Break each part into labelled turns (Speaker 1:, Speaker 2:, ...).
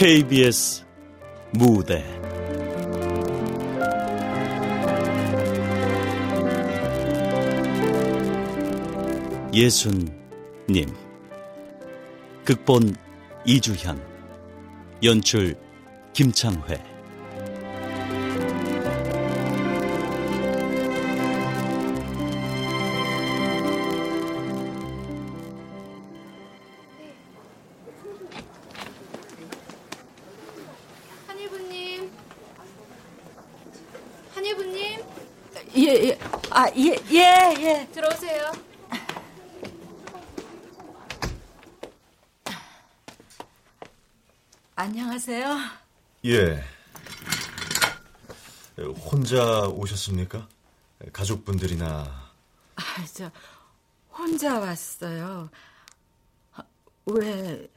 Speaker 1: KBS 무대. 예순님 극본 이주현 연출 김창회
Speaker 2: 예.
Speaker 3: 혼자 오셨습니까? 가족분들이나
Speaker 2: 아, 저 혼자 왔어요. 아, 왜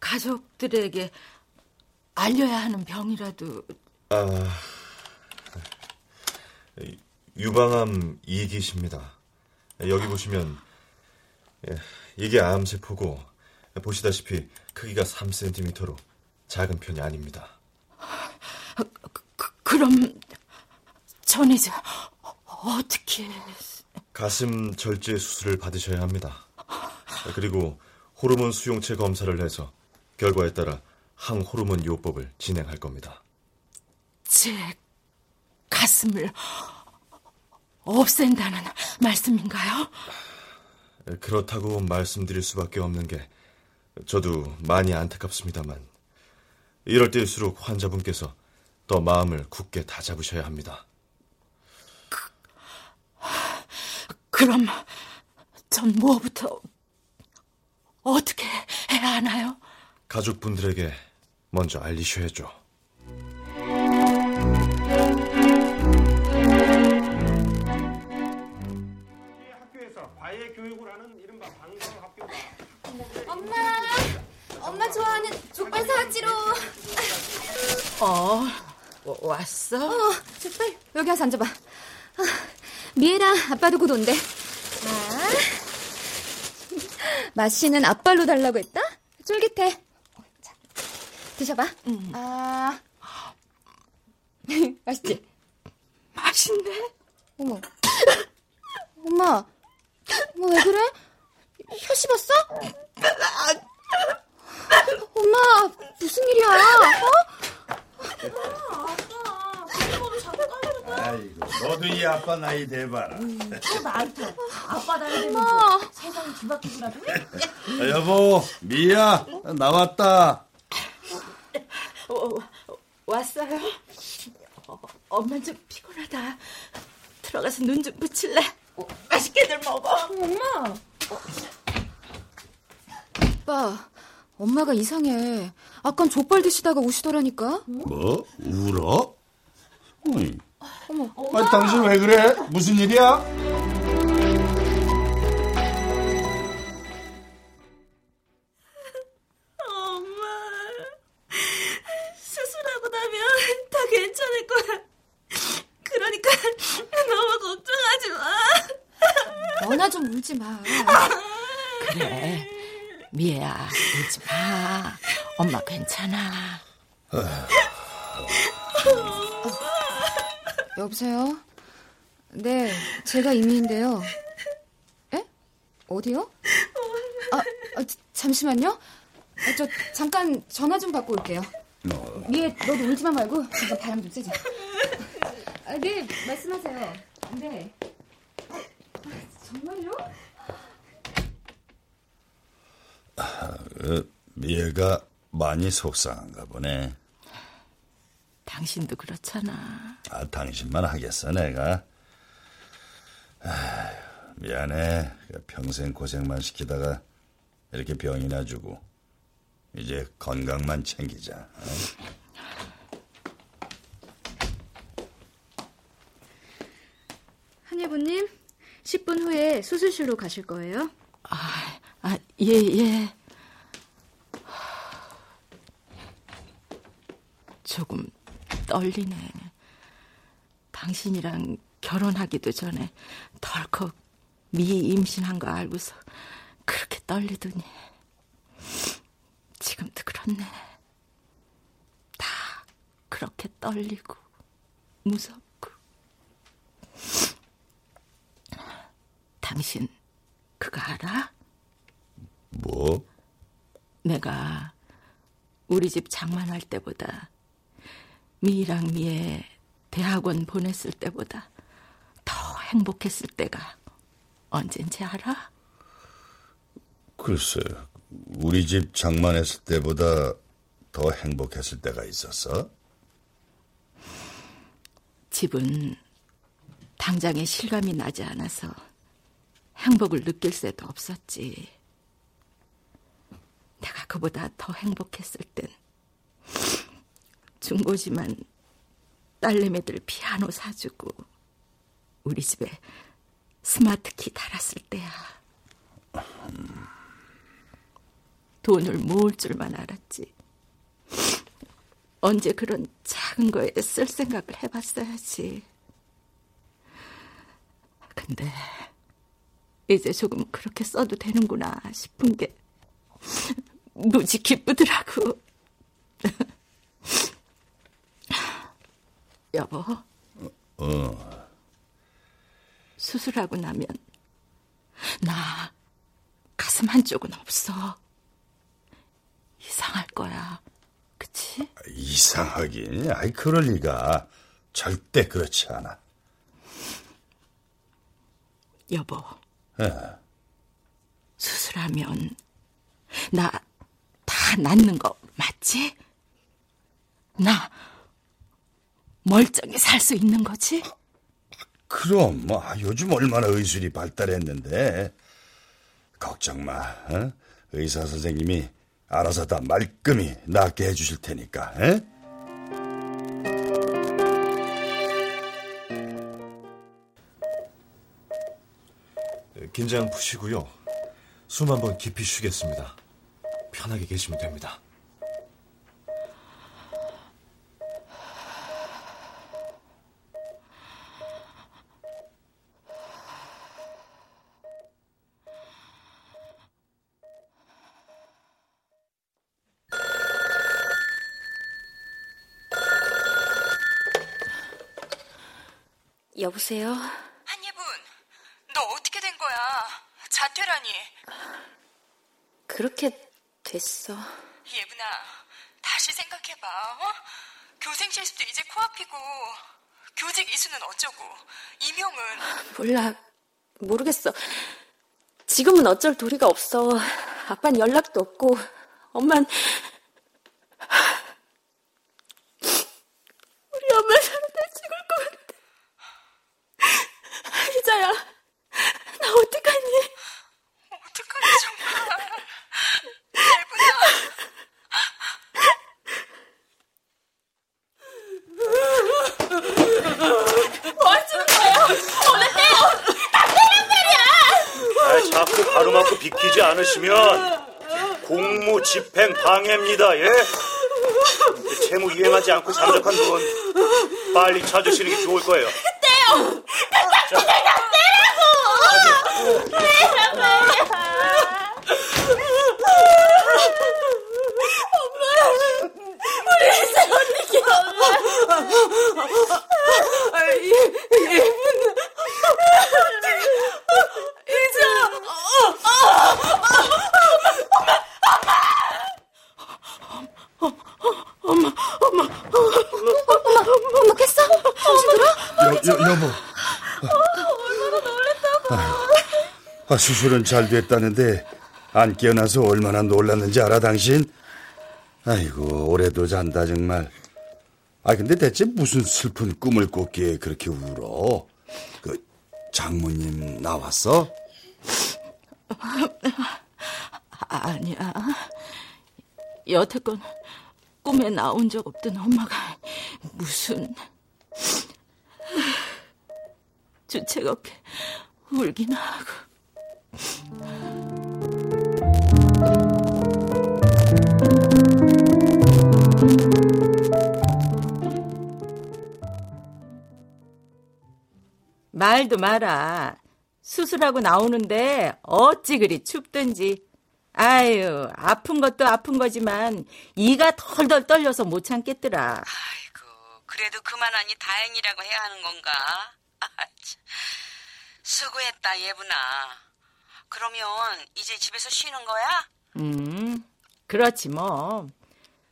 Speaker 2: 가족들에게 알려야 하는 병이라도
Speaker 3: 아 유방암 2기십니다. 여기 보시면 예, 이게 암세포고 보시다시피 크기가 3cm로 작은 편이 아닙니다.
Speaker 2: 그, 그럼 전 이제 어떻게
Speaker 3: 가슴 절제 수술을 받으셔야 합니다. 그리고 호르몬 수용체 검사를 해서 결과에 따라 항호르몬 요법을 진행할 겁니다.
Speaker 2: 제 가슴을 없앤다는 말씀인가요?
Speaker 3: 그렇다고 말씀드릴 수밖에 없는 게 저도 많이 안타깝습니다만 이럴 때일수록 환자분께서 더 마음을 굳게 다잡으셔야 합니다.
Speaker 2: 그럼 전 뭐부터 어떻게 해야 하나요?
Speaker 3: 가족분들에게 먼저 알리셔야죠.
Speaker 4: 엄마 좋아하는 족발 사왔지로.
Speaker 2: 어, 와- 왔어?
Speaker 4: 어, 족발 여기 와서 앉아봐. 아, 미애랑 아빠도 곧 온대. 자, 맛있는 앞발로 달라고 했다. 쫄깃해. 자, 드셔봐. 아, 맛있지?
Speaker 2: 맛있네.
Speaker 4: 어머. 엄마. 엄마 왜 그래? 혀 씹었어? 엄마, 무슨 일이야? 어?
Speaker 5: 아이고, 너도 이 아빠 나이 돼봐라.
Speaker 4: 엄마.
Speaker 5: 아, 여보, 미야, 나왔다.
Speaker 2: 어, 어, 왔어요? 어, 엄마 좀 피곤하다. 들어가서 눈 좀 붙일래? 어, 맛있게들 먹어.
Speaker 4: 엄마. 아빠, 엄마가 이상해. 아깐 족발 드시다가 우시더라니까.
Speaker 5: 뭐? 울어? 어이.
Speaker 4: 어머.
Speaker 5: 아, 당신 왜 그래? 무슨 일이야?
Speaker 2: 엄마, 수술하고 나면 다 괜찮을 거야. 그러니까 너무 걱정하지 마.
Speaker 4: 너나 좀 울지 마.
Speaker 2: 그래, 미애야, 울지 마. 엄마 괜찮아.
Speaker 4: 여보세요? 네, 제가 이미인데요. 에? 어디요? 아, 아, 자- 잠시만요. 아, 저 잠깐 전화 좀 받고 올게요. 미애, 너도 울지만 말고 잠깐 바람 좀 쐬자. 아, 네, 말씀하세요. 네. 아, 정말요?
Speaker 5: 그, 미애가 많이 속상한가 보네.
Speaker 2: 당신도 그렇잖아.
Speaker 5: 아, 당신만 하겠어, 내가. 미안해. 평생 고생만 시키다가 이렇게 병이나 주고. 이제 건강만 챙기자. 어?
Speaker 4: 한예부님, 10분 후에 수술실로 가실 거예요?
Speaker 2: 아, 아, 예, 예. 조금 떨리네. 당신이랑 결혼하기도 전에 덜컥 미 임신한 거 알고서 그렇게 떨리더니 지금도 그렇네. 그렇게 떨리고 무섭고. 당신 그거 알아?
Speaker 5: 뭐?
Speaker 2: 내가 우리 집 장만할 때보다 미랑 미애 대학원 보냈을 때보다 더 행복했을 때가 언젠지 알아?
Speaker 5: 글쎄, 우리 집 장만했을 때보다 더 행복했을 때가 있었어?
Speaker 2: 집은 당장에 실감이 나지 않아서 행복을 느낄 새도 없었지. 내가 그보다 더 행복했을 땐 중고지만 딸내미들 피아노 사주고 우리 집에 스마트키 달았을 때야. 돈을 모을 줄만 알았지. 언제 그런 작은 거에 쓸 생각을 해봤어야지. 근데 이제 조금 그렇게 써도 되는구나 싶은 게 무지 기쁘더라고. 여보.
Speaker 5: 어.
Speaker 2: 수술하고 나면 나 가슴 한쪽은 없어. 이상할 거야. 그치?
Speaker 5: 이상하긴. 아이, 그럴 리가. 절대 그렇지 않아.
Speaker 2: 여보.
Speaker 5: 에.
Speaker 2: 수술하면 나 다 낫는 거 맞지? 나 멀쩡히 살 수 있는 거지?
Speaker 5: 그럼, 뭐, 아, 요즘 얼마나 의술이 발달했는데. 걱정 마. 어? 의사 선생님이 알아서 다 말끔히 낫게 해주실 테니까. 에?
Speaker 3: 네, 긴장 푸시고요. 숨 한번 깊이 쉬겠습니다. 편하게 계시면 됩니다.
Speaker 6: 여보세요?
Speaker 7: 한예분, 너 어떻게 된 거야? 자퇴라니.
Speaker 6: 그렇게 됐어.
Speaker 7: 예분아, 다시 생각해봐. 어? 교생 실습도 이제 코앞이고 교직 이수는 어쩌고 임용은
Speaker 6: 몰라. 모르겠어. 지금은 어쩔 도리가 없어. 아빤 연락도 없고, 엄만 우리 엄마 사는데 죽을 것 같아. 희자야, 나 어떡하니?
Speaker 7: 어떡하니 정말. 예분아.
Speaker 8: 아, 자꾸 가로막고 비키지 않으시면 공무 집행 방해입니다. 예? 채무 이행하지 않고 잠적한 돈 빨리 찾으시는 게 좋을 거예요. 자,
Speaker 4: 엄마 깼어? 정신 들어?
Speaker 5: 여, 여, 여보. 아, 수술은 잘 됐다는데 안 깨어나서 얼마나 놀랐는지 알아 당신? 아이고 올해도 잔다 정말. 아 근데 대체 무슨 슬픈 꿈을 꿨기에 그렇게 울어? 그 장모님 나왔어?
Speaker 2: 아니야. 여태껏 꿈에 나온 적 없던 엄마가 무슨 주책 없게 울긴 하고. 말도 마라. 수술하고 나오는데 어찌 그리 춥든지. 아유, 아픈 것도 아픈 거지만 이가 덜덜 떨려서 못 참겠더라.
Speaker 7: 아이고, 그래도 그만하니 다행이라고 해야 하는 건가? 아, 참. 수고했다, 예분아. 그러면 이제 집에서 쉬는 거야?
Speaker 2: 음, 그렇지 뭐.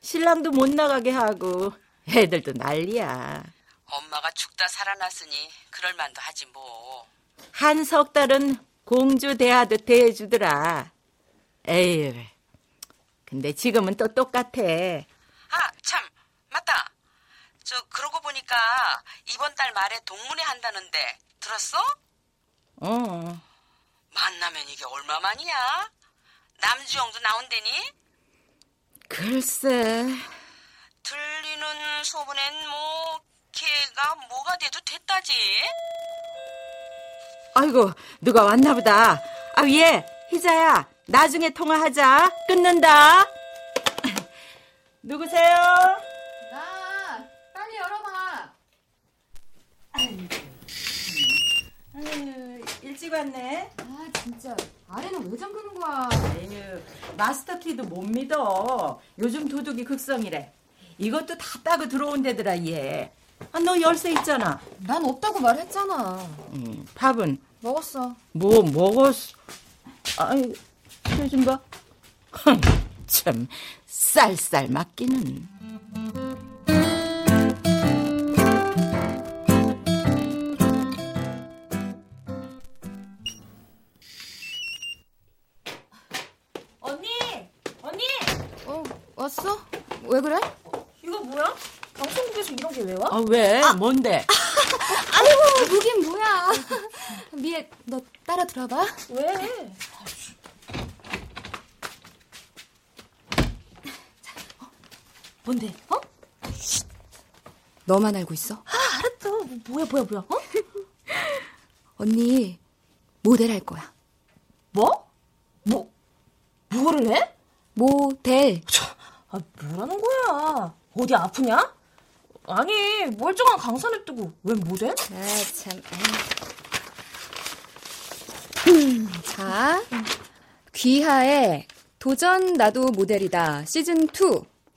Speaker 2: 신랑도 못 나가게 하고 애들도 난리야.
Speaker 7: 엄마가 죽다 살아났으니 그럴 만도 하지 뭐.
Speaker 2: 한 석 달은 공주 대하듯 대해주더라. 에휴. 근데 지금은 또 똑같아.
Speaker 7: 아, 참, 맞다. 저 그러고 보니까 이번 달 말에 동문회 한다는데 들었어?
Speaker 2: 어.
Speaker 7: 만나면 이게 얼마만이야? 남주영도 나온대니?
Speaker 2: 글쎄.
Speaker 7: 들리는 소문엔 뭐 걔가 뭐가 돼도 됐다지.
Speaker 2: 아이고, 누가 왔나 보다. 아, 얘, 희자야. 나중에 통화하자. 끊는다. 누구세요?
Speaker 4: 나 빨리 열어봐.
Speaker 2: 아유, 일찍 왔네.
Speaker 4: 아 진짜 아래는 왜 잠그는 거야?
Speaker 2: 에휴, 마스터 키도 못 믿어. 요즘 도둑이 극성이래. 이것도 다 따고 들어온 데더라, 얘. 아, 너 열쇠 있잖아.
Speaker 4: 난 없다고 말했잖아.
Speaker 2: 음, 밥은
Speaker 4: 먹었어.
Speaker 2: 뭐 먹었어? 아이, 표좀 봐. 흥, 참, 쌀쌀 맞기는.
Speaker 4: 왜 그래?
Speaker 6: 이거 뭐야? 방송국에서 이런 게 왜 와?
Speaker 2: 아, 왜? 뭔데?
Speaker 4: 아이고 무긴 뭐야? 미애 너 따라 들어봐.
Speaker 6: 왜? 뭔데? 어?
Speaker 4: 너만 알고 있어?
Speaker 6: 아, 알았어. 뭐, 뭐야, 뭐야, 뭐야? 어?
Speaker 4: 언니 모델 할 거야.
Speaker 6: 뭐? 뭐, 뭐를 해?
Speaker 4: 모델.
Speaker 6: 아, 뭐라는 거야? 어디 아프냐? 아니, 멀쩡한 강산을 뜨고 왜 모델?
Speaker 4: 아 참. 음, 자 귀하의 도전 나도 모델이다 시즌 2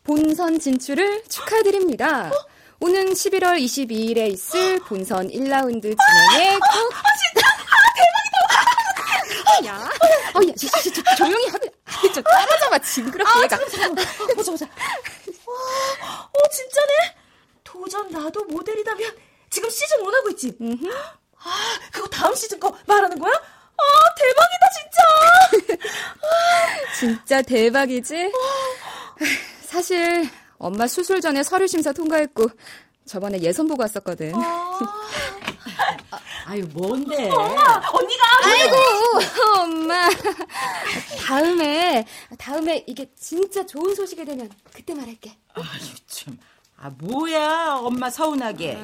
Speaker 4: 본선 진출을 축하드립니다. 오는 11월 22일에 있을 본선 1라운드 진행에 꼭. 아, 진짜? 아, 대박이다! 야, 어, 야, 저, 저, 저, 조용히 하고, 저 따라잡아, 징그럽게 얘가.
Speaker 6: 보자, 보자. 와, 어, 진짜네? 도전 나도 모델이다면 지금 시즌 1 하고 있지? 아, 그거 다음 시즌 거 말하는 거야? 아, 대박이다, 진짜!
Speaker 4: 진짜 대박이지? 사실 엄마 수술 전에 서류 심사 통과했고 저번에 예선 보고 왔었거든.
Speaker 2: 아 유, 뭔데?
Speaker 6: 언니가!
Speaker 4: 아이고 엄마. 다음에 다음에 이게 진짜 좋은 소식이 되면 그때 말할게.
Speaker 2: 참. 아, 뭐야, 엄마 서운하게.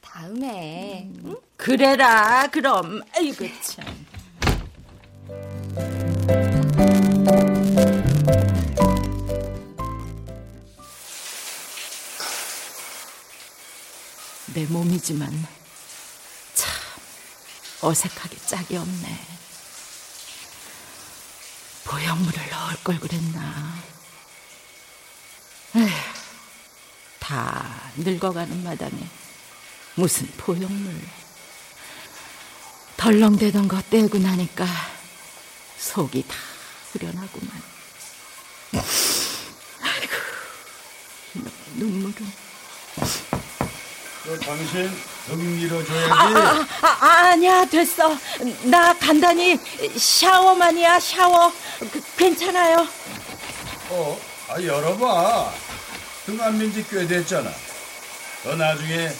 Speaker 4: 다음에. 응?
Speaker 2: 그래라, 그럼. 아이고, 참. 내 몸이지만 참 어색하게 짝이 없네. 보형물을 넣을 걸 그랬나. 에휴, 다 늙어가는 마당에 무슨 보형물. 덜렁대던 거 떼고 나니까 속이 다 후련하구만. 아이고, 이놈의 눈물은.
Speaker 5: 너 당신 등 밀어줘야지.
Speaker 2: 아, 아, 아니야, 됐어. 나 간단히 샤워만이야, 샤워. 그, 괜찮아요.
Speaker 5: 어, 아 열어봐. 등 안 민지 꽤 됐잖아. 너 나중에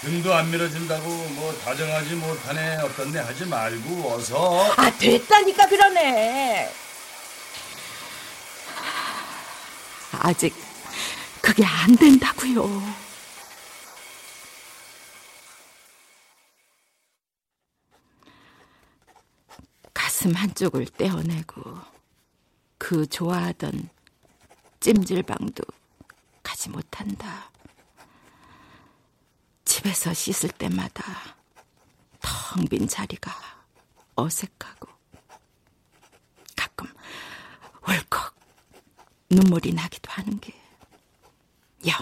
Speaker 5: 등도 안 밀어준다고 뭐 다정하지 못하네 어떻네 하지 말고 어서.
Speaker 2: 아, 됐다니까 그러네. 아직 그게 안 된다고요. 가슴 한쪽을 떼어내고 그 좋아하던 찜질방도 가지 못한다. 집에서 씻을 때마다 텅 빈 자리가 어색하고 가끔 울컥 눈물이 나기도 하는 게 영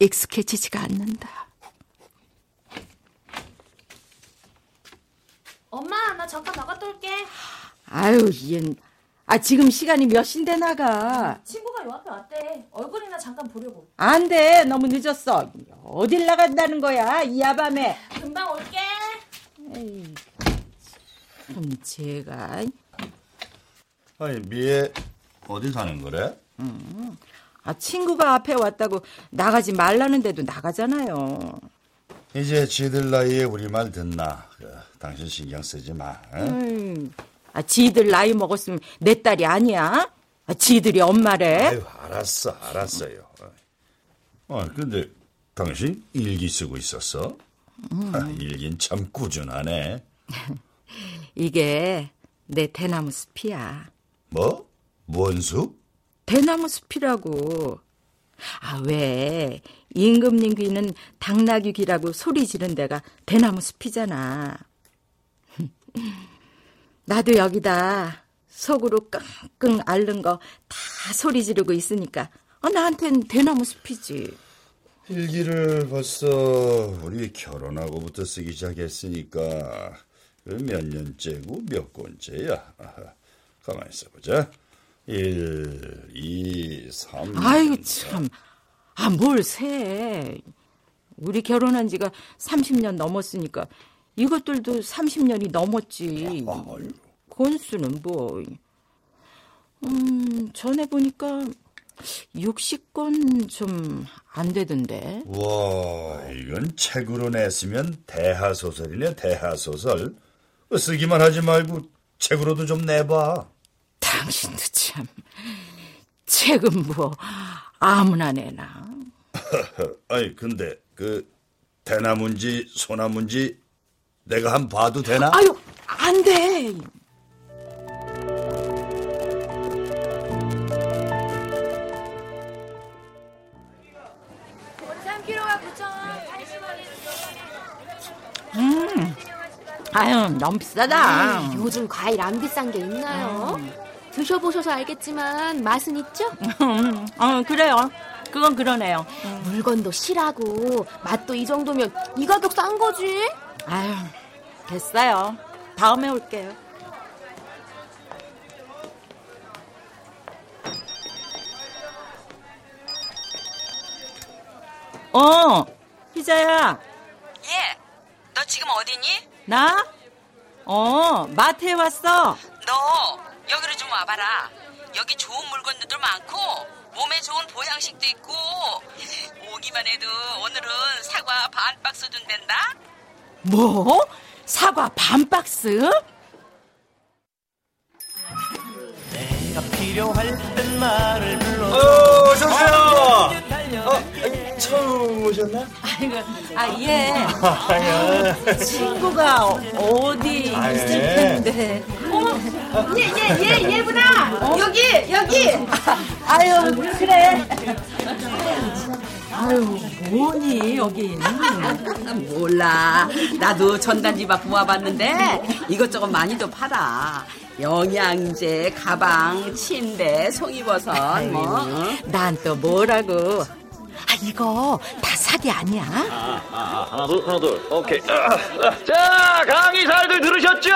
Speaker 2: 익숙해지지가 않는다.
Speaker 6: 엄마, 나 잠깐 나갔다 올게.
Speaker 2: 아유, 얘, 아 지금 시간이 몇 시인데 나가?
Speaker 6: 친구가 요 앞에 왔대. 얼굴이나 잠깐 보려고.
Speaker 2: 안 돼, 너무 늦었어. 어딜 나간다는 거야, 이 야밤에?
Speaker 6: 금방 올게.
Speaker 2: 에이, 참 제가.
Speaker 5: 아니 미애 어디 가는 거래?
Speaker 2: 아 친구가 앞에 왔다고 나가지 말라는데도 나가잖아요.
Speaker 5: 이제 지들 나이에 우리 말 듣나? 그, 당신 신경 쓰지 마. 응?
Speaker 2: 음, 아 지들 나이 먹었으면 내 딸이 아니야? 아, 지들이 엄마래?
Speaker 5: 아유 알았어 알았어요. 아 근데 당신 일기 쓰고 있었어? 아, 일긴 참 꾸준하네.
Speaker 2: 이게 내 대나무 숲이야.
Speaker 5: 뭐? 뭔 숲?
Speaker 2: 대나무 숲이라고. 아, 왜? 임금님 귀는 당나귀 귀라고 소리 지른 데가 대나무 숲이잖아. 나도 여기다 속으로 끙끙 앓는 거 다 소리 지르고 있으니까 어, 나한텐 대나무 숲이지.
Speaker 5: 일기를 벌써 우리 결혼하고부터 쓰기 시작했으니까 그몇 년째고 몇 권째야. 가만히 있어보자. 1, 2, 3.
Speaker 2: 아이고 참. 아, 뭘 세. 우리 결혼한 지가 30년 넘었으니까 이것들도 30년이 넘었지.
Speaker 5: 아유,
Speaker 2: 권수는 뭐. 음, 전에 보니까 60권 좀안 되던데.
Speaker 5: 와, 이건 책으로 냈으면 대하소설이네, 대하소설. 쓰기만 하지 말고 책으로도 좀 내봐.
Speaker 2: 당신도 참. 책은 뭐 아무나 내나.
Speaker 5: 아니, 근데 그 대나무인지 소나무인지 내가 한 봐도 되나?
Speaker 2: 아유, 안 돼. 음, 아유, 너무 비싸다.
Speaker 4: 에이, 요즘 과일 안 비싼 게 있나요? 드셔보셔서 알겠지만 맛은 있죠?
Speaker 2: 음, 어, 그래요. 그건 그러네요.
Speaker 4: 물건도 실하고 맛도 이 정도면 이 가격 싼 거지?
Speaker 2: 아유, 됐어요. 다음에 올게요. 어, 희자야,
Speaker 7: 예, 너 지금 어디니?
Speaker 2: 나? 어, 마트에 왔어.
Speaker 7: 너 여기로 좀 와봐라. 여기 좋은 물건들도 많고 몸에 좋은 보양식도 있고 오기만 해도 오늘은 사과 반 박스 준댄다.
Speaker 2: 뭐? 사과 반 박스?
Speaker 8: 어, 오셨어요. 어, 처음 오셨나?
Speaker 2: 아이고, 아, 예. 친구가 어디
Speaker 8: 아,
Speaker 2: 있을
Speaker 8: 예.
Speaker 2: 텐데.
Speaker 6: 얘, 얘, 얘구나. 여기, 여기.
Speaker 2: 아유, 그래. 아유, 뭐니, 여긴.
Speaker 7: 몰라. 나도 전단지 막 모아봤는데 이것저것 많이도 팔아. 영양제, 가방, 침대, 송이버섯, 뭐.
Speaker 2: 난 또 뭐라고. 아, 이거 다 사기 아니야?
Speaker 8: 아, 하나 둘 하나 둘. 오케이. 자 강의사들 들으셨죠?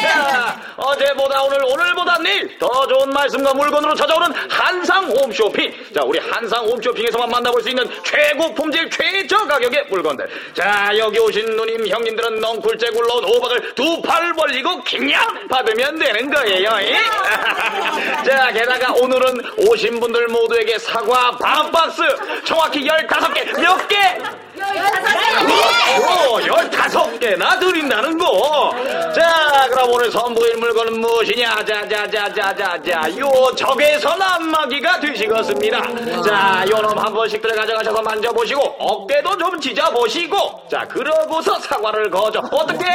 Speaker 8: 자 어제보다 오늘 오늘보다 내일 더 좋은 말씀과 물건으로 찾아오는 한상 홈쇼핑. 자 우리 한상 홈쇼핑에서만 만나볼 수 있는 최고 품질 최저 가격의 물건들. 자 여기 오신 누님 형님들은 넝쿨째 굴러온 호박을 두 팔 벌리고 그냥 받으면 되는 거예요. 예? 자 게다가 오늘은 오신 분들 모두에게 사과 반 박스 정확히 15개 몇 개? 그렇죠. 열다섯 개나 드린다는 거. 자, 그럼 오늘 선보일 물건은 무엇이냐? 자, 자, 자, 자, 자, 자. 요 적외선 안마기가 되시겠습니다. 자, 요놈 한 번씩 들어 가져가셔서 만져보시고, 어깨도 좀 찢어보시고, 자, 그러고서 사과를 거저. 어떻게?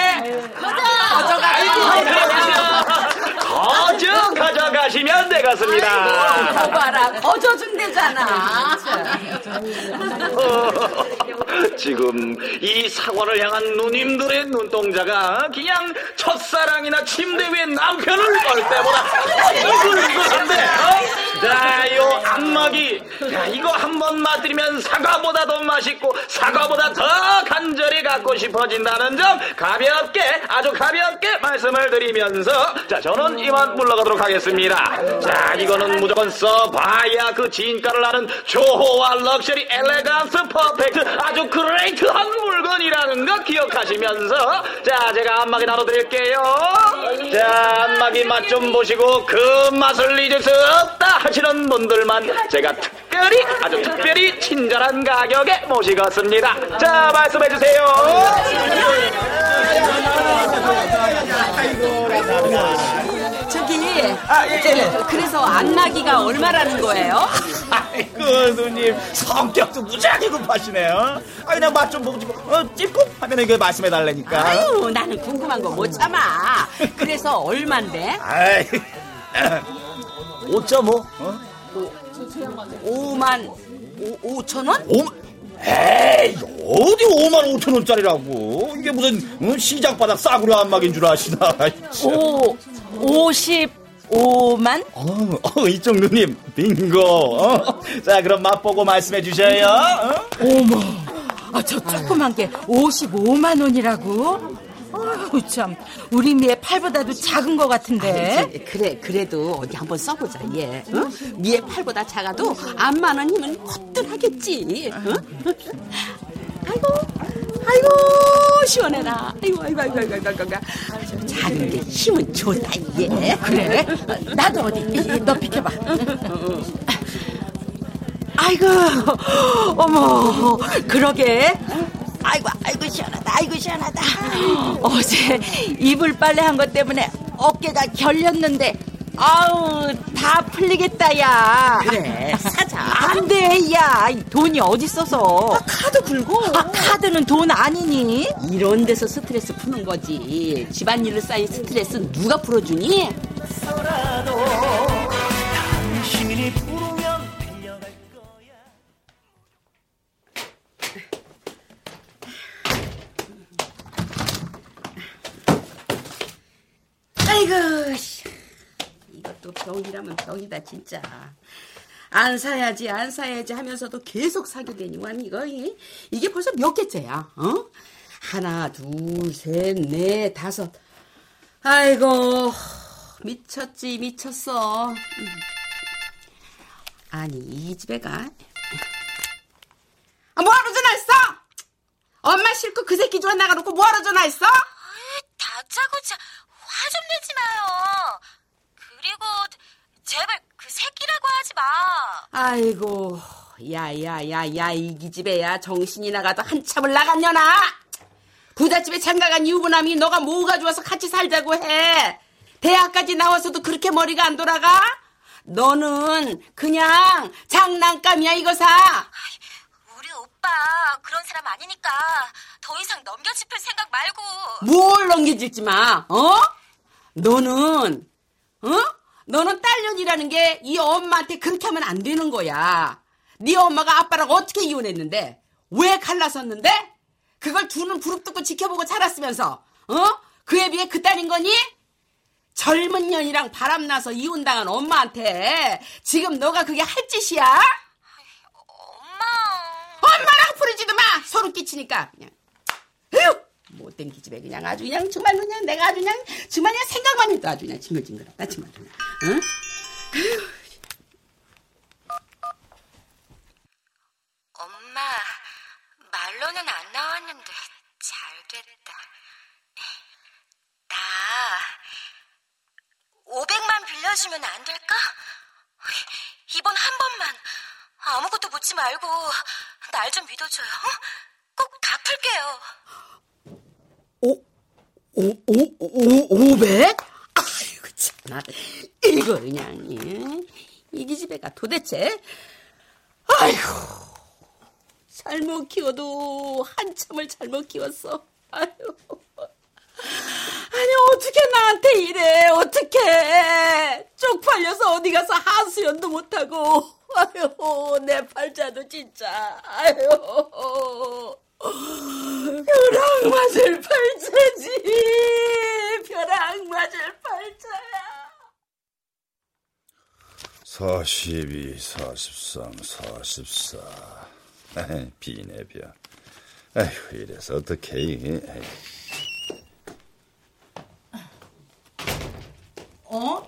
Speaker 8: 거저! 거저 가져가시면 되겠습니다.
Speaker 7: 봐라, 거저 준대잖아.
Speaker 8: 지금 이 사과를 향한 누님들의 눈동자가 그냥 첫사랑이나 침대 위에 남편을 걸 때보다 이글 이글한데 어? 자, 요 안마기 야, 이거 한 번 맛들이면 사과보다 더 맛있고 사과보다 더 간절히 갖고 싶어진다는 점 가볍게 아주 가볍게 말씀을 드리면서 자 저는 이만 물러가도록 하겠습니다. 자 이거는 무조건 써봐야 그 진가를 아는 조호와 럭셔리 엘레강스 퍼펙트 아주 great한 물건이라는 거 기억하시면서 자 제가 안마기 나눠드릴게요. 자 안마기 맛 좀 보시고 그 맛을 잊을 수 없다 하시는 분들만 제가 특별히 아주 특별히 친절한 가격에 모시겠습니다 자 말씀해 주세요
Speaker 7: 저기 그래서 안나기가 얼마라는 거예요?
Speaker 9: 아이고 누님 성격도 무지하게 급하시네요. 아 그냥 맛 좀 보고 좀 어, 찝고 하면 이게 말씀해 달라니까.
Speaker 7: 아유 나는 궁금한 거 못 참아. 그래서 얼만데?
Speaker 9: 아이 5.5 어?
Speaker 7: 5만 5, 5천 원?
Speaker 9: 5 에이 어디 5만 5천 원짜리라고 이게 무슨 어? 시장 바닥 싸구려 안막인 줄 아시나?
Speaker 7: 오 55만?
Speaker 9: 어, 어, 이쪽 누님 빙고. 어? 자 그럼 맛보고 말씀해 주셔요. 어?
Speaker 2: 어머, 아, 저 조그만 게 55만 원이라고? 어휴, 참, 우리 미의 팔보다도 작은 것 같은데.
Speaker 7: 아니지, 그래 그래도 어디 한번 써보자 얘. 어? 미의 팔보다 작아도 안만 원이면 허튼하겠지. 어? 아이고 아이고 시원해라. 아이고 아이고 아이고 아이고 아이고. 아이고. 작은 게 힘은 좋다 얘.
Speaker 2: 그래? 나도 어디, 너 비켜봐. 아이고, 어머, 그러게. 아이고, 아이고, 시원하다, 아이고, 시원하다. 어제 이불 빨래 한 것 때문에 어깨가 결렸는데, 아우, 다 풀리겠다, 야.
Speaker 7: 그래 사자.
Speaker 2: 안 돼, 야. 돈이 어디 있어서.
Speaker 7: 카드 굴고.
Speaker 2: 아, 카드는 돈 아니니?
Speaker 7: 이런 데서 스트레스 푸는 거지. 집안일로 쌓인 스트레스 누가 풀어주니? 병이라면 병이다, 진짜. 안 사야지, 안 사야지 하면서도 계속 사게 되니만 이거, 이- 이게 벌써 몇 개째야, 어? 하나, 둘, 셋, 넷, 다섯. 아이고, 미쳤지, 미쳤어. 음. 아니, 이 집에 가. 아, 뭐하러 전화했어? 엄마 싫고 그 새끼 좋아 나가놓고 뭐하러 전화했어?
Speaker 10: 다짜고짜 화 좀 내지 마요. 그리고 제발 그 새끼라고 하지 마.
Speaker 7: 아이고, 야야야야 이 기집애야 정신이 나가도 한참을 나갔냐나. 부잣집에 장가간 유부남이 너가 뭐 가져와서 같이 살자고 해. 대학까지 나와서도 그렇게 머리가 안 돌아가? 너는 그냥 장난감이야 이거 사.
Speaker 10: 우리 오빠 그런 사람 아니니까 더 이상 넘겨짚을 생각 말고.
Speaker 7: 뭘 넘겨질지 마. 어? 너는 어? 너는 딸년이라는 게 이 엄마한테 그렇게 하면 안 되는 거야. 네 엄마가 아빠랑 어떻게 이혼했는데? 왜 갈라섰는데? 그걸 두 눈 부릅뜨고 지켜보고 자랐으면서 어? 그에 비해 그 딸인 거니? 젊은 년이랑 바람나서 이혼당한 엄마한테 지금 너가 그게 할 짓이야?
Speaker 10: 엄마.
Speaker 7: 엄마랑 부르지도 마! 소름 끼치니까 그냥 휴! 못된 기집애 그냥 아주 그냥 정말 그냥 내가 아주 그냥 정말 그냥 생각만 해도 아주 그냥 징글징글하다 정말 그냥 응?
Speaker 10: 엄마 말로는 안 나왔는데 잘 됐다. 나 500만 빌려주면 안 될까? 이번 한 번만 아무것도 묻지 말고 날 좀 믿어줘요. 어? 꼭 갚을게요.
Speaker 7: 오, 오, 오, 오, 오백? 아이고, 참, 나 이거 그냥, 예? 이 기집애가 도대체, 아이고, 잘못 키워도 한참을 잘못 키웠어. 아유. 아니, 어떻게 나한테 이래, 어떻게. 쪽팔려서 어디 가서 하수연도 못 하고. 아유, 내 팔자도 진짜. 아유. 벼락 맞을 팔자지. 벼락 맞을 팔자야.
Speaker 5: 42, 43, 44. 에이, 비내벼. 에휴, 이래서 어떻게, 이
Speaker 2: 어?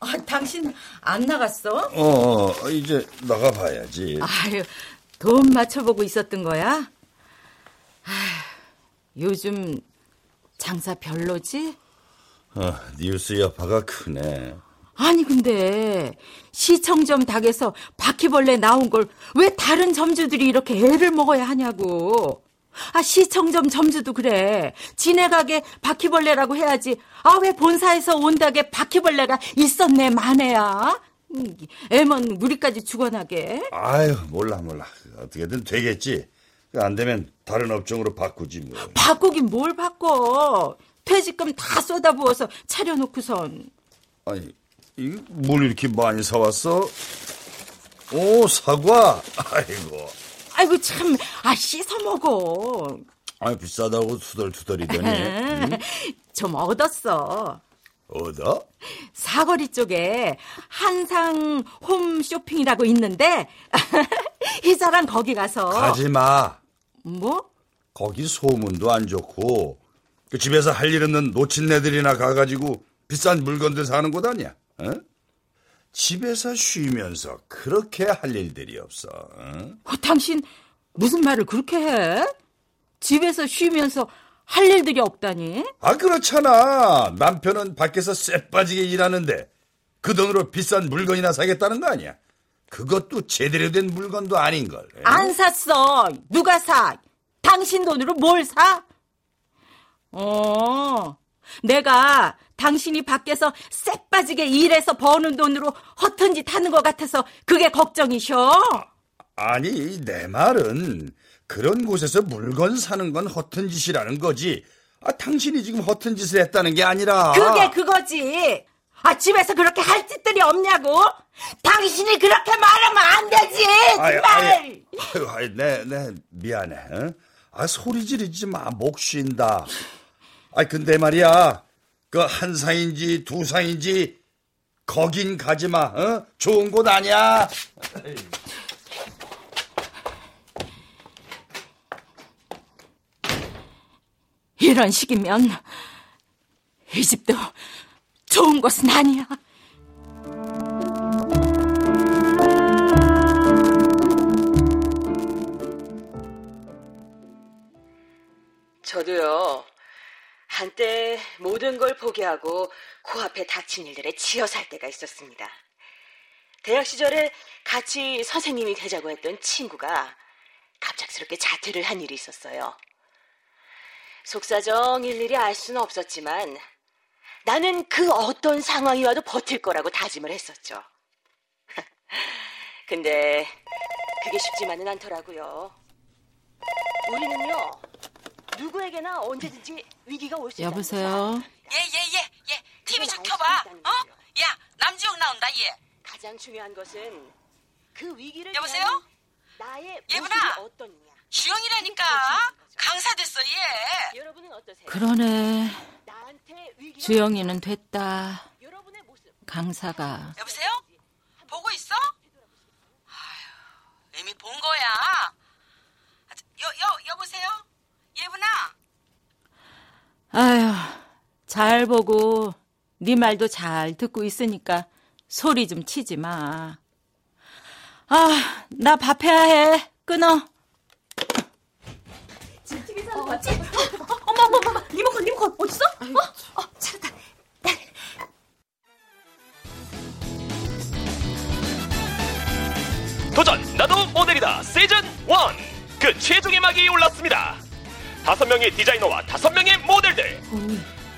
Speaker 2: 아, 당신 안 나갔어?
Speaker 5: 어, 이제 나가봐야지.
Speaker 2: 아유, 돈 맞춰보고 있었던 거야? 요즘 장사 별로지?
Speaker 5: 어, 뉴스 여파가 크네.
Speaker 2: 아니 근데 시청점 닭에서 바퀴벌레 나온 걸 왜 다른 점주들이 이렇게 애를 먹어야 하냐고. 아 시청점 점주도 그래. 지네 가게 바퀴벌레라고 해야지. 아 왜 본사에서 온 닭에 바퀴벌레가 있었네 마네야. 음, 애먼 우리까지 죽어나게.
Speaker 5: 아유, 몰라, 몰라. 어떻게든 되겠지. 안 되면 다른 업종으로 바꾸지 뭐.
Speaker 2: 바꾸긴 뭘 바꿔. 퇴직금 다 쏟아부어서 차려놓고선.
Speaker 5: 아니, 뭘 이렇게 많이 사왔어? 오, 사과. 아이고.
Speaker 2: 아이고 참, 아 씻어 먹어.
Speaker 5: 아니, 비싸다고 투덜투덜이더니. 응?
Speaker 2: 좀 얻었어.
Speaker 5: 얻어?
Speaker 2: 사거리 쪽에 한상 홈쇼핑이라고 있는데 희자랑 거기 가서
Speaker 5: 가지 마.
Speaker 2: 뭐?
Speaker 5: 거기 소문도 안 좋고 그 집에서 할 일 없는 노친네들이나 가가지고 비싼 물건들 사는 곳 아니야? 어? 집에서 쉬면서 그렇게 할 일들이 없어. 어?
Speaker 2: 어, 당신 무슨 말을 그렇게 해? 집에서 쉬면서 할 일들이 없다니?
Speaker 5: 아 그렇잖아. 남편은 밖에서 쎄 빠지게 일하는데 그 돈으로 비싼 물건이나 사겠다는 거 아니야? 그것도 제대로 된 물건도 아닌 걸.
Speaker 2: 안 샀어. 누가 사? 당신 돈으로 뭘 사? 어, 내가 당신이 밖에서 쎄 빠지게 일해서 버는 돈으로 허튼 짓 하는 것 같아서 그게 걱정이셔?
Speaker 5: 아니, 내 말은 그런 곳에서 물건 사는 건 허튼 짓이라는 거지. 아, 당신이 지금 허튼 짓을 했다는 게 아니라.
Speaker 2: 그게 그거지. 아, 집에서 그렇게 할 짓들이 없냐고? 당신이 그렇게 말하면 안 되지! 정말!
Speaker 5: 아이, 네, 네, 미안해. 어? 아, 소리 지르지 마. 목 쉰다. 아, 근데 말이야. 그 한 상인지 두 상인지 거긴 가지 마. 어? 좋은 곳 아니야.
Speaker 2: 이런 식이면 이 집도 좋은 곳은 아니야.
Speaker 11: 모든 걸 포기하고 코앞에 닥친 일들에 치여 살 때가 있었습니다. 대학 시절에 같이 선생님이 되자고 했던 친구가 갑작스럽게 자퇴를 한 일이 있었어요. 속사정 일일이 알 수는 없었지만 나는 그 어떤 상황이 와도 버틸 거라고 다짐을 했었죠. 근데 그게 쉽지만은 않더라고요. 우리는요, 누구에게나 언제든지 위기가 올 수 있다는
Speaker 2: 여보세요?
Speaker 7: 예, 예, 예, 예. TV 좀 켜봐. 어? 야, 남주영 나온다, 얘.
Speaker 11: 가장 중요한 것은 그 위기를
Speaker 7: 여보세요?
Speaker 11: 나의
Speaker 7: 예분아!
Speaker 11: 모습이 어떠느냐.
Speaker 7: 주영이라니까. 강사 됐어, 얘.
Speaker 11: 여러분은 어떠세요?
Speaker 2: 그러네.
Speaker 11: 나한테 위기가
Speaker 2: 주영이는 됐다.
Speaker 11: 여러분의 모습
Speaker 2: 강사가.
Speaker 7: 여보세요? 보고 있어? 아휴, 이미 본 거야. 아, 여, 여, 여보세요? 예분아?
Speaker 2: 아휴, 잘 보고 네 말도 잘 듣고 있으니까 소리 좀 치지 마. 아, 나 밥해야 해. 끊어.
Speaker 6: 어, 맞지? 어, 엄마, 엄마, 엄마, 리모컨, 리모컨 어딨어? 어, 어, 찾았다.
Speaker 12: 도전 나도 모델이다 시즌 1그 최종의 막이 올랐습니다 다섯 명의 디자이너와 다섯 명의 모델들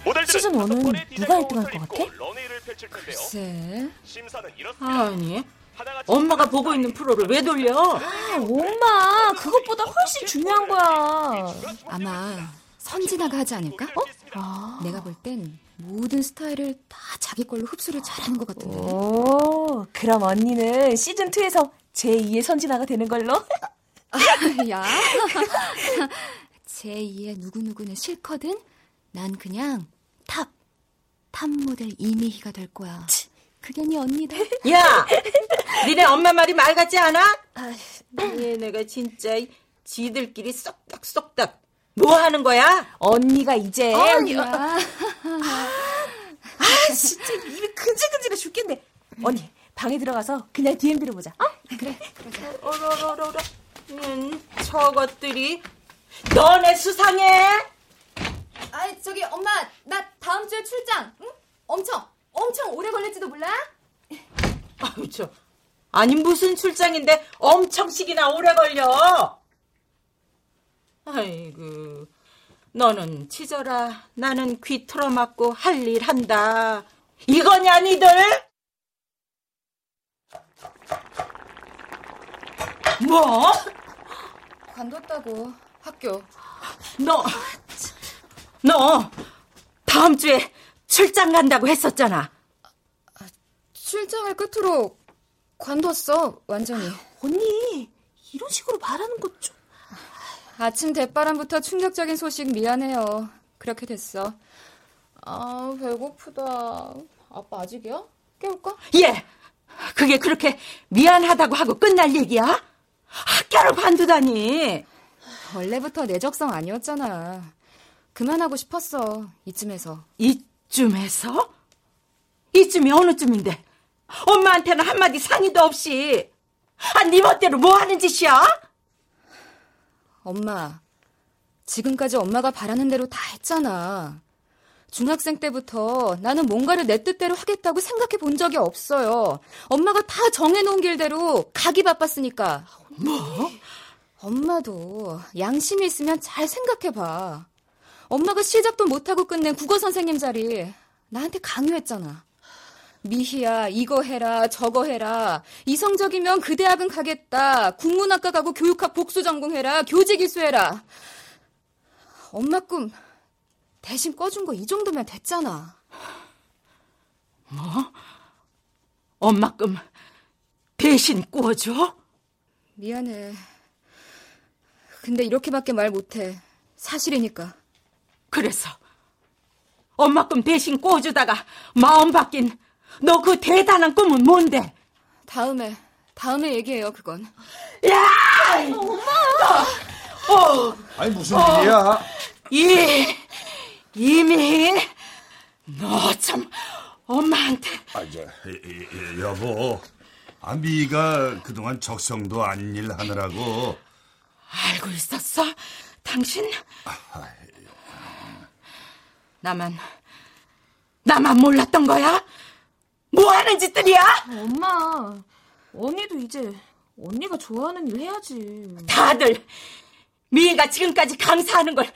Speaker 12: 모델들은
Speaker 6: 시즌
Speaker 12: 다섯
Speaker 6: 1은
Speaker 12: 번의
Speaker 6: 누가
Speaker 12: 디자인
Speaker 6: 1등 할
Speaker 12: 옷을
Speaker 6: 것
Speaker 12: 입고
Speaker 6: 같아?
Speaker 12: 런웨이를 펼칠 텐데요.
Speaker 4: 글쎄.
Speaker 12: 심사는 이렇습니다
Speaker 2: 아니, 엄마가 보고 있는 프로를 왜 돌려?
Speaker 6: 아, 엄마, 그것보다 훨씬 중요한 거야.
Speaker 4: 아마 선진아가 하지 않을까? 어?
Speaker 6: 아.
Speaker 4: 내가 볼 땐 모든 스타일을 다 자기 걸로 흡수를 잘하는 것 같은데.
Speaker 6: 오, 그럼 언니는 시즌 2에서 제2의 선진아가 되는 걸로?
Speaker 4: 야. 제2의 누구누구는 싫거든? 난 그냥 top, top 모델 이미희가 될 거야. 그게 네 언니다.
Speaker 2: 야! 니네 엄마 말이 말 같지 않아? 얘네가 진짜 지들끼리 쏙닥쏙닥 뭐 하는 거야?
Speaker 6: 언니가 이제
Speaker 4: 언니야.
Speaker 6: 아 진짜 입이 근질근질해 죽겠네. 언니 방에 들어가서 그냥 DM 들어보자. 어?
Speaker 4: 그래.
Speaker 2: 어러러러러. 음, 저것들이 너네 수상해?
Speaker 4: 아, 저기 엄마, 나 다음 주에 출장. 응? 엄청, 엄청 오래 걸릴지도 몰라.
Speaker 2: 아유 저 아니 무슨 출장인데 엄청씩이나 오래 걸려? 아이고 너는 치져라 나는 귀 틀어막고 할 일 한다 이거냐 니들? 뭐?
Speaker 4: 관뒀다고 학교.
Speaker 2: 너, 너 다음 주에 출장 간다고 했었잖아.
Speaker 4: 출장을 끝으로 관뒀어, 완전히.
Speaker 6: 언니 이런 식으로 말하는 것 좀.
Speaker 4: 아침 대바람부터 충격적인 소식 미안해요. 그렇게 됐어. 아, 배고프다. 아빠 아직이야? 깨울까?
Speaker 2: 예, 그게 그렇게 미안하다고 하고 끝날 얘기야? 학교를 관두다니.
Speaker 4: 원래부터 내 적성 아니었잖아. 그만하고 싶었어, 이쯤에서.
Speaker 2: 이쯤에서? 이쯤이 어느 쯤인데? 엄마한테는 한마디 상의도 없이. 아, 네 멋대로 뭐 하는 짓이야?
Speaker 4: 엄마, 지금까지 엄마가 바라는 대로 다 했잖아. 중학생 때부터 나는 뭔가를 내 뜻대로 하겠다고 생각해 본 적이 없어요. 엄마가 다 정해놓은 길대로 가기 바빴으니까.
Speaker 2: 뭐?
Speaker 4: 엄마도 양심이 있으면 잘 생각해봐. 엄마가 시작도 못하고 끝낸 국어 선생님 자리 나한테 강요했잖아. 미희야, 이거 해라, 저거 해라. 이성적이면 그 대학은 가겠다. 국문학과 가고 교육학 복수 전공해라. 교직 이수해라. 엄마 꿈 대신 꺼준 거 이 정도면 됐잖아.
Speaker 2: 뭐? 엄마 꿈 대신 꾸어줘?
Speaker 4: 미안해. 근데 이렇게밖에 말 못해. 사실이니까.
Speaker 2: 그래서 엄마 꿈 대신 꾸어주다가 마음 바뀐 너 그 대단한 꿈은 뭔데?
Speaker 4: 다음에, 다음에 얘기해요, 그건.
Speaker 2: 야!
Speaker 6: 엄마!
Speaker 2: 어!
Speaker 5: 아니, 무슨 일이야?
Speaker 2: 이, 이미, 너 참, 엄마한테.
Speaker 5: 아, 저, 여, 여보. 아, 미가 그동안 적성도 아닌 일 하느라고.
Speaker 2: 알고 있었어? 당신? 나만, 나만 몰랐던 거야? 뭐 하는 짓들이야?
Speaker 6: 엄마, 언니도 이제 언니가 좋아하는 일 해야지.
Speaker 2: 다들 미희가 지금까지 강사하는 걸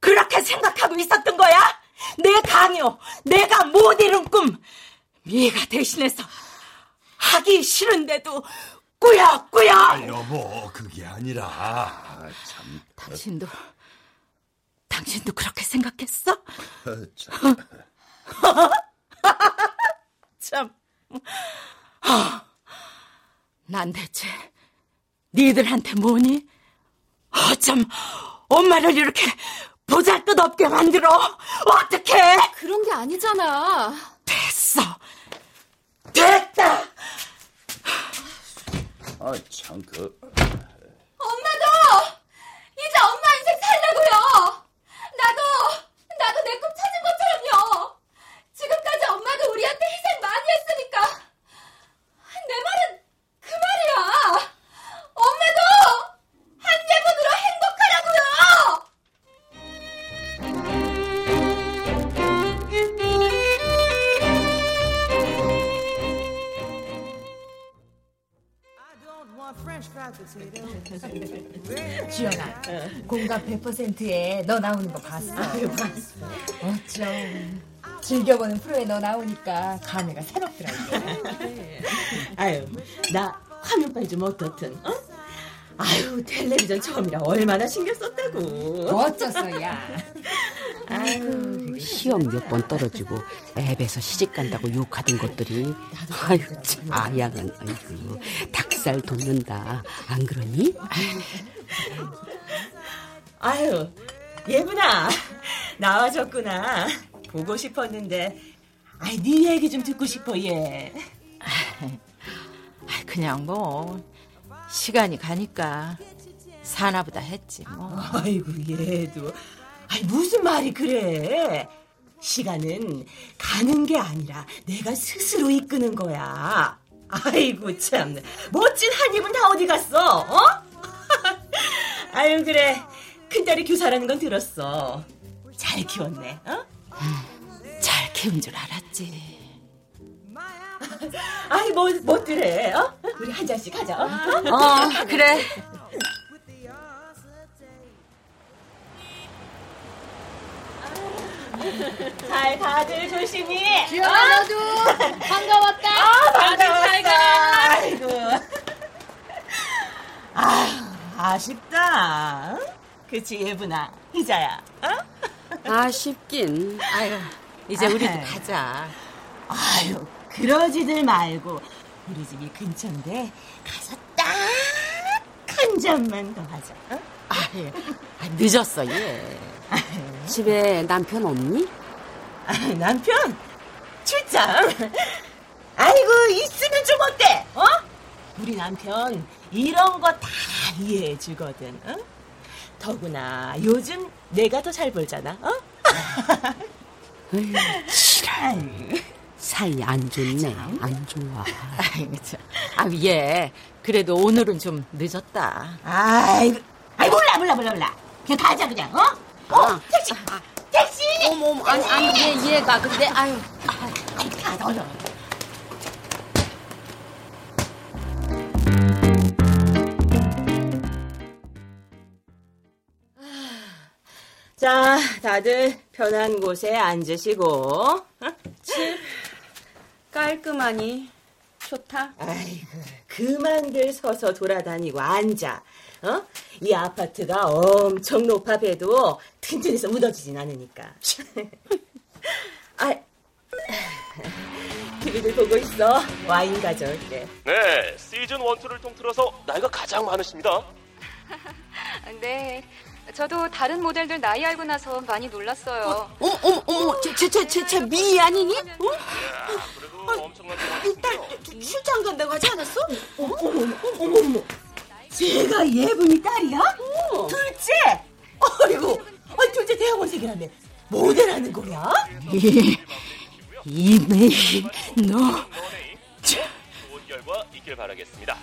Speaker 2: 그렇게 생각하고 있었던 거야? 내 강요, 내가 못 이룬 꿈, 미희가 대신해서 하기 싫은데도 꾸역꾸역.
Speaker 5: 아, 여보, 그게 아니라 아, 참.
Speaker 2: 당신도 당신도 그렇게 생각했어?
Speaker 5: 참.
Speaker 2: 참. 아, 난 대체 니들한테 뭐니? 어쩜 엄마를 이렇게 보잘것없게 만들어? 어떻게?
Speaker 4: 그런 게 아니잖아.
Speaker 2: 됐어. 됐다.
Speaker 5: 아, 참 그.
Speaker 4: 엄마도 이제 엄마 인생 살라고요. 나도 나도 내 꿈
Speaker 6: 공감 100%에 너 나오는 거 봤어. 어쩜 즐겨보는 프로에 너 나오니까 감회가 새롭더라고.
Speaker 11: 아유, 나 화면빨 좀 어떻든, 어? 아유, 텔레비전 처음이라 얼마나 신경 썼다고.
Speaker 6: 어쩌서, 야.
Speaker 7: 아유, 시험 몇 번 떨어지고 앱에서 시집 간다고 욕하던 것들이 아유 참 아양은 아이고 닭살 돋는다 안 그러니?
Speaker 11: 아유, 예분아. 나와줬구나. 보고 싶었는데. 아이, 네 얘기 좀 듣고 싶어, 얘.
Speaker 2: 그냥 뭐 시간이 가니까 사나보다 했지 뭐.
Speaker 11: 아이고, 얘도. 아이, 무슨 말이 그래. 시간은 가는 게 아니라 내가 스스로 이끄는 거야. 아이고, 참. 멋진 한 입은 다 어디 갔어, 어? 아유, 그래. 큰딸이 교사라는 건 들었어. 잘 키웠네, 어?
Speaker 2: 잘 키운 줄 알았지.
Speaker 11: 아이, 뭐, 뭐들해, 어? 우리 한 잔씩 하자, 어?
Speaker 2: 어, 그래.
Speaker 11: 잘 가들 조심히.
Speaker 4: 지연아, 너도 반가웠다.
Speaker 11: 아, 가. 아이고. 아, 아쉽다. 그치, 예분아. 희자야. 어?
Speaker 2: 아쉽긴. 아유, 이제 우리도
Speaker 11: 아유.
Speaker 2: 가자.
Speaker 11: 아유, 그러지들 말고. 우리 집이 근처인데 가서 딱 한 잔만 더 하자. 어?
Speaker 2: 아유, 아, 늦었어 얘. 집에 남편 없니?
Speaker 11: 아, 남편 출장. 아이고 있으면 좀 어때? 어? 우리 남편 이런 거 다 이해해 주거든. 어? 더구나 요즘 내가 더 잘 벌잖아. 어?
Speaker 2: 싫어. 사이 안 좋네. 안 좋아. 아이고 참. 아 얘. 그래도 오늘은 좀 늦었다.
Speaker 11: 아이고, 아이 몰라 몰라 몰라 몰라. 그냥 가자 그냥. 어? 어? 택시. 택시.
Speaker 2: 어머 어머 아니 아니 얘 얘가 근데 아유.
Speaker 11: 아이 가 너너. 자, 다들 편한 곳에 앉으시고. 집
Speaker 7: 깔끔하니 좋다.
Speaker 11: 아이고, 그만들 서서 돌아다니고 앉아. 어? 이 아파트가 엄청 높아 배도 튼튼해서 무너지진 않으니까. 아, TV를 보고 있어. 와인 가져올게.
Speaker 12: 네, 시즌 1, 2를 통틀어서 나이가 가장 많으십니다.
Speaker 4: 네. 저도 다른 모델들 나이 알고 나서 많이 놀랐어요.
Speaker 7: 어머 어머 어머 제제제제 미 아니니? 어?
Speaker 12: 엄청난
Speaker 7: 이딸 출장 간다고 하지 않았어?
Speaker 11: 어머, 어머, 어머, 어머. 제가 예분이 딸이야? 둘째? 어이구, 어, 둘째 대학원생이라며. 모델하는 거야?
Speaker 2: 이메 너.
Speaker 12: 좋은 결과 있길 바라겠습니다.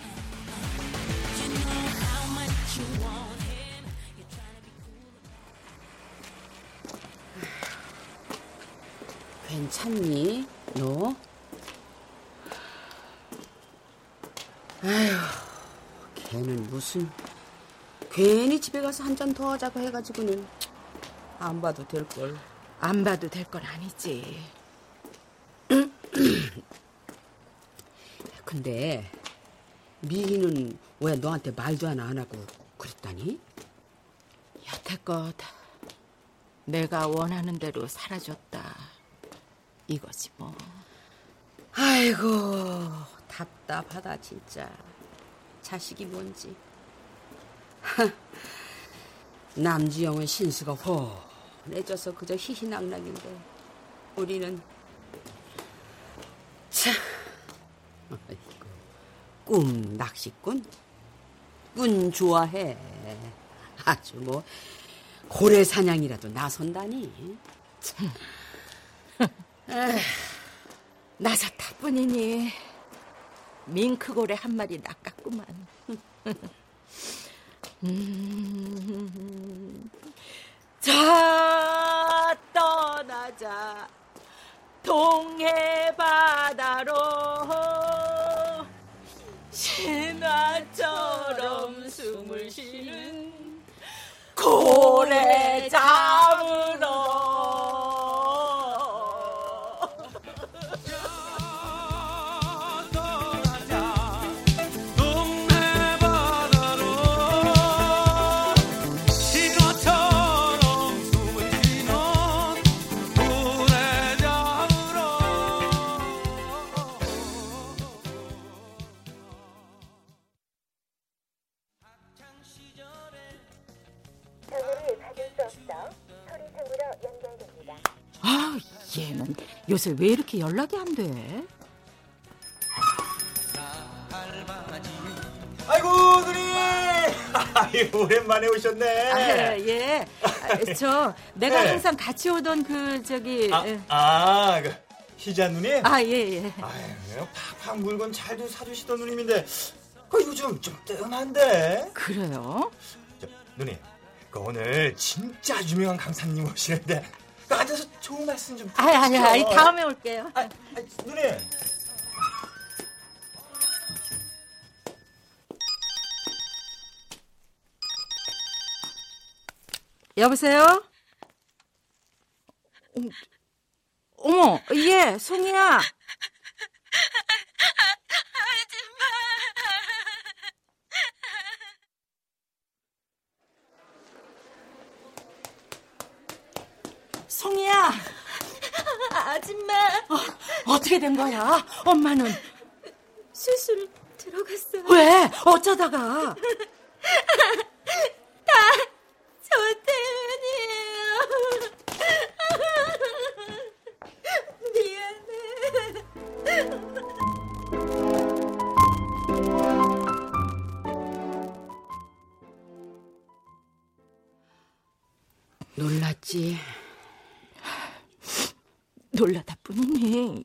Speaker 7: 괜찮니? 너? 아휴, 걔는 무슨 괜히 집에 가서 한 잔 더 하자고 해가지고는 안 봐도 될 걸.
Speaker 2: 안 봐도 될 건 아니지.
Speaker 7: 근데 미희는 왜 너한테 말도 하나 안 하고 그랬다니?
Speaker 2: 여태껏 내가 원하는 대로 살아줬다. 이거지 뭐.
Speaker 7: 아이고 답답하다 진짜. 자식이 뭔지. 하, 남지영은 신수가 훤해져서 그저 희희낙낙인데 우리는 참 아이고, 꿈 낚시꾼 꾼 좋아해 아주 뭐 고래 사냥이라도 나선다니 참. 에휴,
Speaker 2: 나사타 뿐이니 밍크고래 한 마리 낚았구만. 음, 자 떠나자 동해 바다로 신화처럼 숨을 쉬는 고래 잡으러 요새 왜 이렇게 연락이 안 돼?
Speaker 9: 아이고 누님 아이 오랜만에 오셨네
Speaker 2: 아, 예. 아, 저 내가
Speaker 9: 네.
Speaker 2: 항상 같이 오던 그 저기
Speaker 9: 아,
Speaker 2: 예.
Speaker 9: 아, 그 희자 누님?
Speaker 2: 아, 예, 예.
Speaker 9: 아유, 팍팍 물건 잘도 사주시던 누님인데, 그 요즘 좀 뜸한데?
Speaker 2: 그래요?
Speaker 9: 저, 누님, 그 오늘 진짜 유명한 강사님 오시는데, 그 앉아서 좋은 말씀 좀.
Speaker 2: 아니, 아니, 아니. 다음에 올게요.
Speaker 9: 아, 아, 누님.
Speaker 2: 여보세요? 음, 어머, 예, 송이야. 송이야.
Speaker 6: 아줌마.
Speaker 2: 어, 떻게 된 거야? 엄마는
Speaker 6: 수술 들어갔어요.
Speaker 2: 왜? 어쩌다가?
Speaker 6: 저 때문이에요. 미안해.
Speaker 7: 놀랐지?
Speaker 2: 놀라다 뿐이니.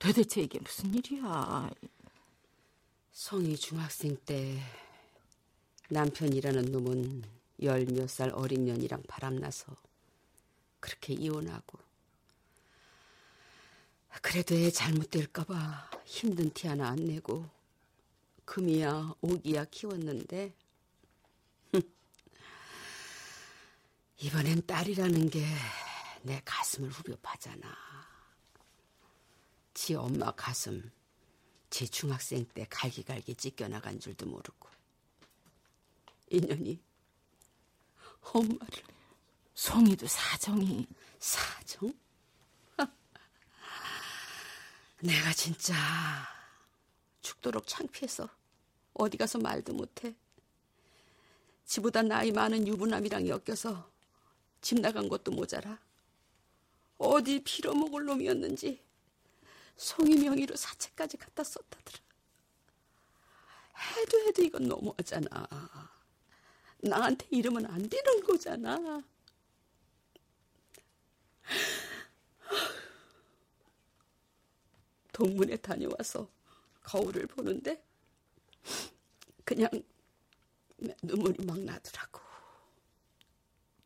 Speaker 2: 도대체 이게 무슨 일이야?
Speaker 7: 성이 중학생 때 남편이라는 놈은 열 몇 살 어린 년이랑 바람나서 그렇게 이혼하고 그래도 애 잘못될까봐 힘든 티 하나 안 내고 금이야 오기야 키웠는데 이번엔 딸이라는 게 내 가슴을 후벼 파잖아. 지 엄마 가슴 지 중학생 때 갈기갈기 찢겨나간 줄도 모르고 인연이 엄마를
Speaker 2: 송이도 사정이
Speaker 7: 사정? 내가 진짜 죽도록 창피해서 어디 가서 말도 못해. 지보다 나이 많은 유부남이랑 엮여서 집 나간 것도 모자라. 어디 빌어먹을 놈이었는지 송이 명의로 사채까지 갖다 썼다더라. 해도 해도 이건 너무하잖아. 나한테 이러면 안 되는 거잖아. 동문회 다녀와서 거울을 보는데 그냥 눈물이 막 나더라고.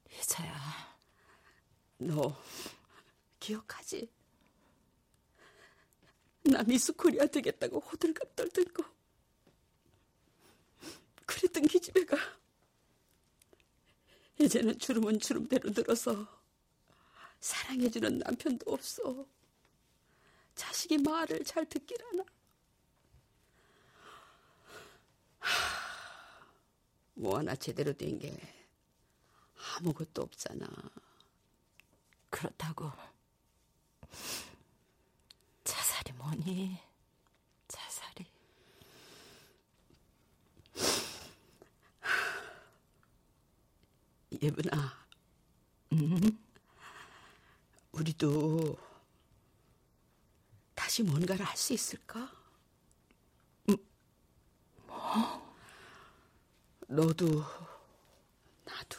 Speaker 2: 희자야.
Speaker 7: 너 기억하지? 나 미스 코리아 되겠다고 호들갑 떨던 거. 그랬던 기집애가 이제는 주름은 주름대로 늘어서 사랑해주는 남편도 없어. 자식이 말을 잘 듣길 하나. 하, 뭐 하나 제대로 된 게 아무것도 없잖아.
Speaker 2: 그렇다고 자살이 뭐니? 자살이.
Speaker 7: 예분아,
Speaker 2: 음?
Speaker 7: 우리도 다시 뭔가를 할 수 있을까? 뭐? 너도 나도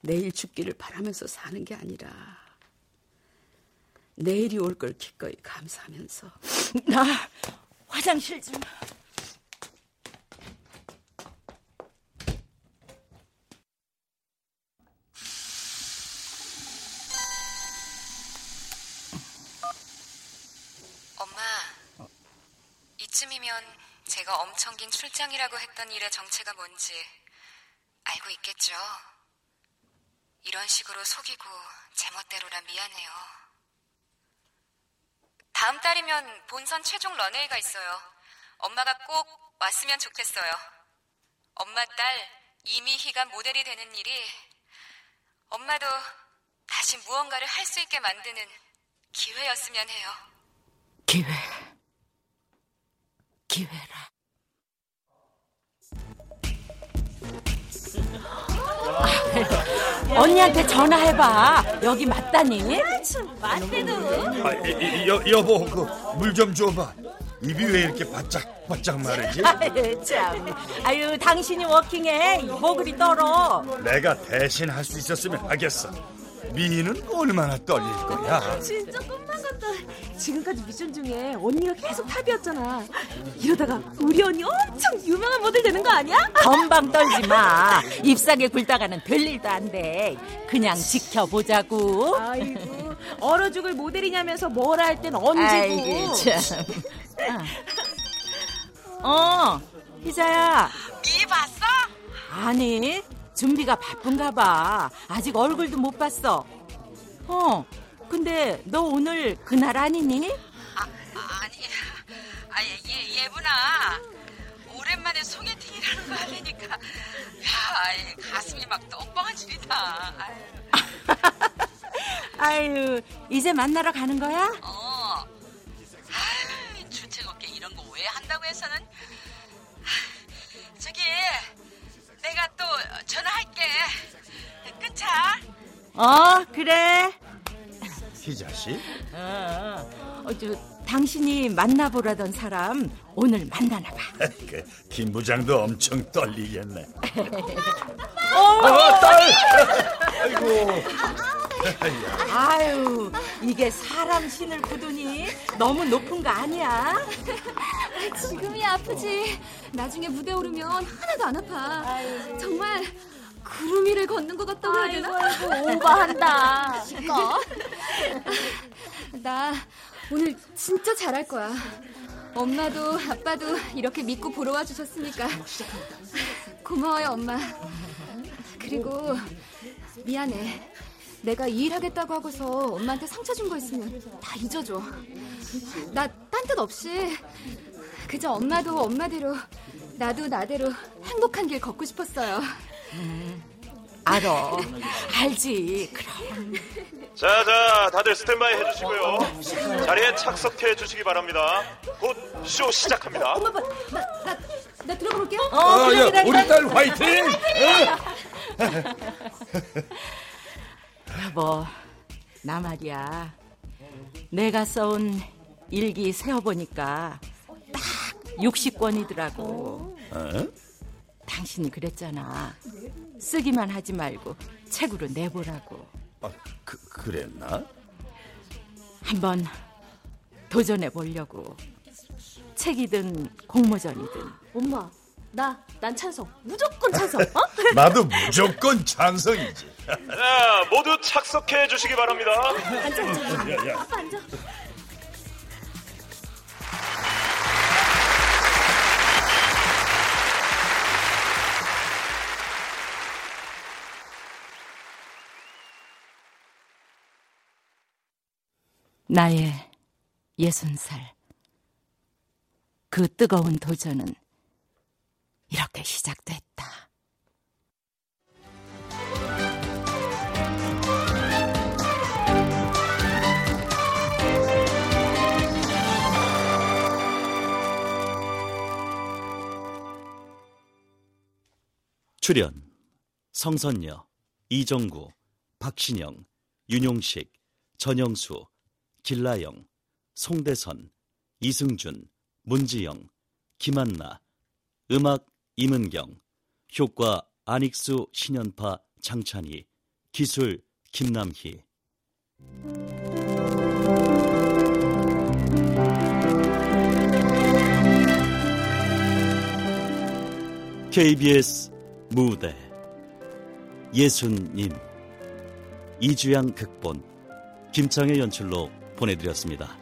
Speaker 7: 내일 죽기를 바라면서 사는 게 아니라 내일이 올 걸 기꺼이 감사하면서
Speaker 2: 나 화장실 좀.
Speaker 10: 엄마, 이쯤이면 제가 엄청 긴 출장이라고 했던 일의 정체가 뭔지 알고 있겠죠? 이런 식으로 속이고 제멋대로라 미안해요. 다음 달이면 본선 최종 런웨이가 있어요. 엄마가 꼭 왔으면 좋겠어요. 엄마 딸 이미희가 모델이 되는 일이 엄마도 다시 무언가를 할 수 있게 만드는 기회였으면 해요.
Speaker 2: 기회. 기회라. 언니한테 전화해봐. 여기 맞다니?
Speaker 6: 맞대도.
Speaker 5: 아, 여, 여보, 그 물 좀 줘봐. 입이 왜 이렇게 바짝 바짝 마르지?
Speaker 2: 아유, 참. 아유, 당신이 워킹해. 뭐 그리 떨어.
Speaker 5: 내가 대신 할 수 있었으면 하겠어. 미희는 얼마나 떨릴 거야?
Speaker 6: 진짜 꿈만 같다. 지금까지 미션 중에 언니가 계속 탑이었잖아. 이러다가 우리 언니 엄청 유명한 모델 되는 거 아니야?
Speaker 2: 건방 떨지 마. ip사게 굴다가는 별일도 안 돼. 그냥 지켜보자고.
Speaker 6: 아이고, 얼어 죽을 모델이냐면서 뭐라 할 땐.
Speaker 2: 아이고, 참. 어, 희자야.
Speaker 7: 미 봤어?
Speaker 2: 아니, 준비가 바쁜가 봐. 아직 얼굴도 못 봤어. 어, 근데 너 오늘 그날 아니니?
Speaker 10: 아, 아니, 아, 예, 예분아. 오랜만에 소개팅이라는 거 하려니까, 야, 이 가슴이 막 줄이다.
Speaker 2: 아유, 이제 만나러 가는 거야?
Speaker 10: 어. 아유, 주책없게 이런 거 왜 한다고 해서는. 아, 저기, 내가 또 전화할게. 끊자.
Speaker 2: 어, 그래.
Speaker 5: 희자 씨?
Speaker 2: 어, 어, 저, 당신이 만나보라던 사람 오늘 만나나 봐.
Speaker 5: 그, 김 부장도 엄청 떨리겠네.
Speaker 2: 어,
Speaker 5: 딸! 아이고.
Speaker 2: 아유, 이게 사람 신을 부두니 너무 높은 거 아니야?
Speaker 4: 지금이야 아프지. 나중에 무대 오르면 하나도 안 아파. 정말 구름 위를 걷는 것 같다고 해야 되나?
Speaker 6: 아이고, 아이고, 오버한다.
Speaker 4: 시꺼. 나 오늘 진짜 잘할 거야. 엄마도 아빠도 이렇게 믿고 보러 와 주셨으니까 고마워요 엄마. 그리고 미안해. 내가 이 일 하겠다고 하고서 엄마한테 상처 준 거 있으면 다 잊어줘. 나 딴 뜻 없이 그저 엄마도 엄마대로 나도 나대로 행복한 길 걷고 싶었어요.
Speaker 2: 알어. 알지. 그럼.
Speaker 12: 자, 자, 다들 스탠바이 해주시고요. 자리에 착석해 주시기 바랍니다. 곧 쇼 시작합니다.
Speaker 4: 엄마, 나, 나, 나 들어가 볼게요.
Speaker 2: 어,
Speaker 5: 아, 야, 우리 딸 화이팅!
Speaker 2: 여보, 나 말이야. 내가 써온 일기 세어보니까 딱 60권이더라고.
Speaker 5: 어?
Speaker 2: 당신이 그랬잖아. 쓰기만 하지 말고 책으로 내보라고.
Speaker 5: 아, 그, 그랬나?
Speaker 2: 한번 도전해 보려고. 책이든 공모전이든.
Speaker 6: 엄마, 나, 난 찬성. 무조건 찬성. 어?
Speaker 5: 나도 무조건 찬성이지.
Speaker 12: 자, 모두 착석해 주시기 바랍니다.
Speaker 6: 앉아, 앉아.
Speaker 5: 야, 야.
Speaker 6: 아빠 앉아.
Speaker 2: 나의 예순 살. 그 뜨거운 도전은 이렇게 시작됐다.
Speaker 1: 출연 성선녀, 이정구, 박신영, 윤용식, 전영수, 길라영, 송대선, 이승준, 문지영, 김한나, 음악 임은경, 효과 안익수, 신연파, 장찬희, 기술 김남희. KBS 무대. 예순님. 이주양 극본. 김창의 연출로 보내드렸습니다.